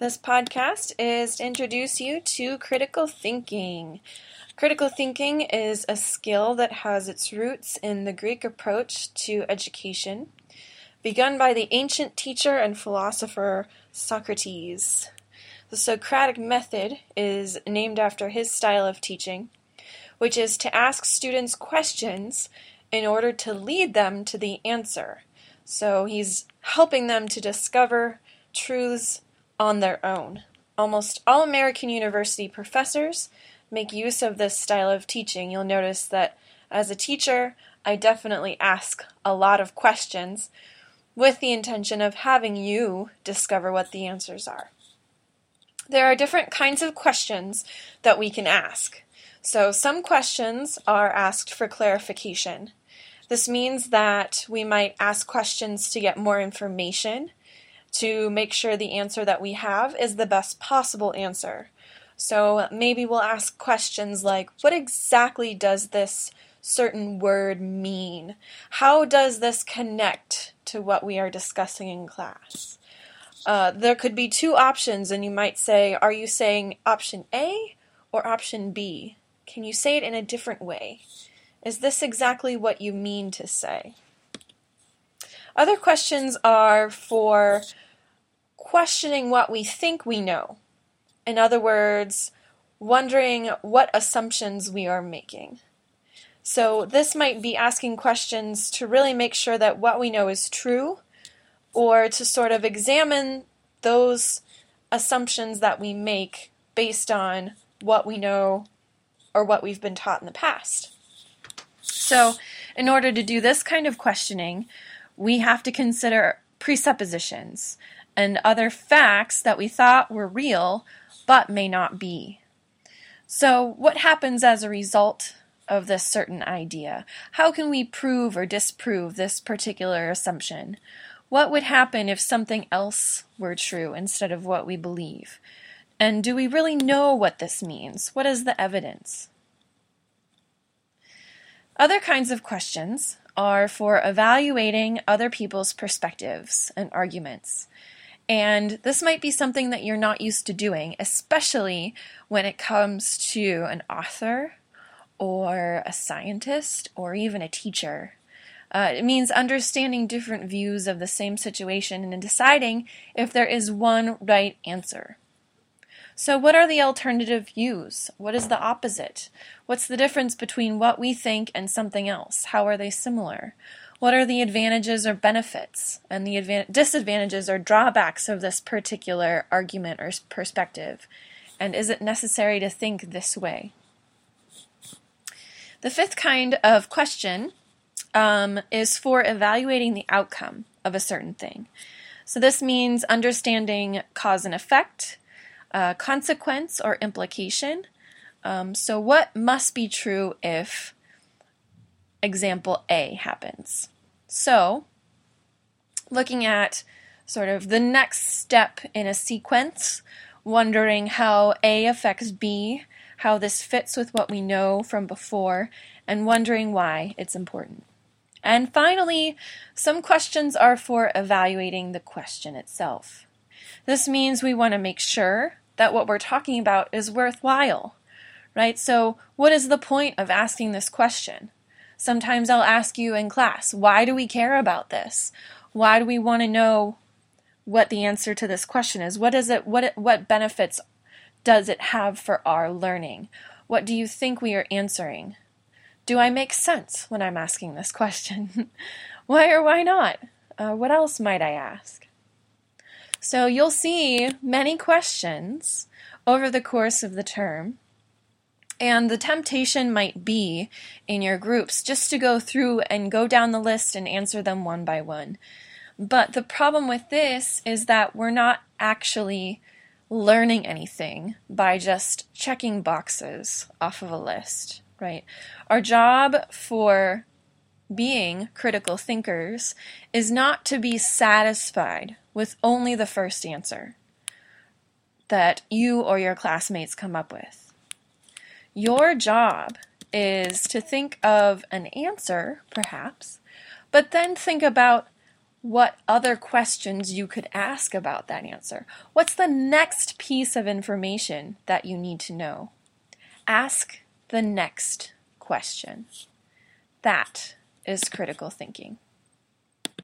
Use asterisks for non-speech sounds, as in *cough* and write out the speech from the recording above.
This podcast is to introduce you to critical thinking. Critical thinking is a skill that has its roots in the Greek approach to education, begun by the ancient teacher and philosopher Socrates. The Socratic method is named after his style of teaching, which is to ask students questions in order to lead them to the answer. So he's helping them to discover truths on their own. Almost all American university professors make use of this style of teaching. You'll notice that as a teacher, I definitely ask a lot of questions with the intention of having you discover what the answers are. There are different kinds of questions that we can ask. So, some questions are asked for clarification. This means that we might ask questions to get more information to make sure the answer that we have is the best possible answer. So maybe we'll ask questions like What exactly does this certain word mean? How does this connect to what we are discussing in class? Uh, there could be two options, and you might say, Are you saying option A or option B? Can you say it in a different way? Is this exactly what you mean to say? Other questions are for questioning what we think we know. In other words, wondering what assumptions we are making. So, this might be asking questions to really make sure that what we know is true, or to sort of examine those assumptions that we make based on what we know or what we've been taught in the past. So, in order to do this kind of questioning, we have to consider presuppositions and other facts that we thought were real but may not be. So, what happens as a result of this certain idea? How can we prove or disprove this particular assumption? What would happen if something else were true instead of what we believe? And do we really know what this means? What is the evidence? Other kinds of questions are for evaluating other people's perspectives and arguments. And this might be something that you're not used to doing, especially when it comes to an author or a scientist or even a teacher. Uh, it means understanding different views of the same situation and deciding if there is one right answer. So, what are the alternative views? What is the opposite? What's the difference between what we think and something else? How are they similar? What are the advantages or benefits and the advan- disadvantages or drawbacks of this particular argument or perspective? And is it necessary to think this way? The fifth kind of question um, is for evaluating the outcome of a certain thing. So, this means understanding cause and effect, uh, consequence or implication. Um, so, what must be true if example A happens? So, looking at sort of the next step in a sequence, wondering how A affects B, how this fits with what we know from before, and wondering why it's important. And finally, some questions are for evaluating the question itself. This means we want to make sure that what we're talking about is worthwhile, right? So, what is the point of asking this question? Sometimes I'll ask you in class, why do we care about this? Why do we want to know what the answer to this question is? What is it what what benefits does it have for our learning? What do you think we are answering? Do I make sense when I'm asking this question? *laughs* why or why not? Uh, what else might I ask? So you'll see many questions over the course of the term. And the temptation might be in your groups just to go through and go down the list and answer them one by one. But the problem with this is that we're not actually learning anything by just checking boxes off of a list, right? Our job for being critical thinkers is not to be satisfied with only the first answer that you or your classmates come up with. Your job is to think of an answer, perhaps, but then think about what other questions you could ask about that answer. What's the next piece of information that you need to know? Ask the next question. That is critical thinking.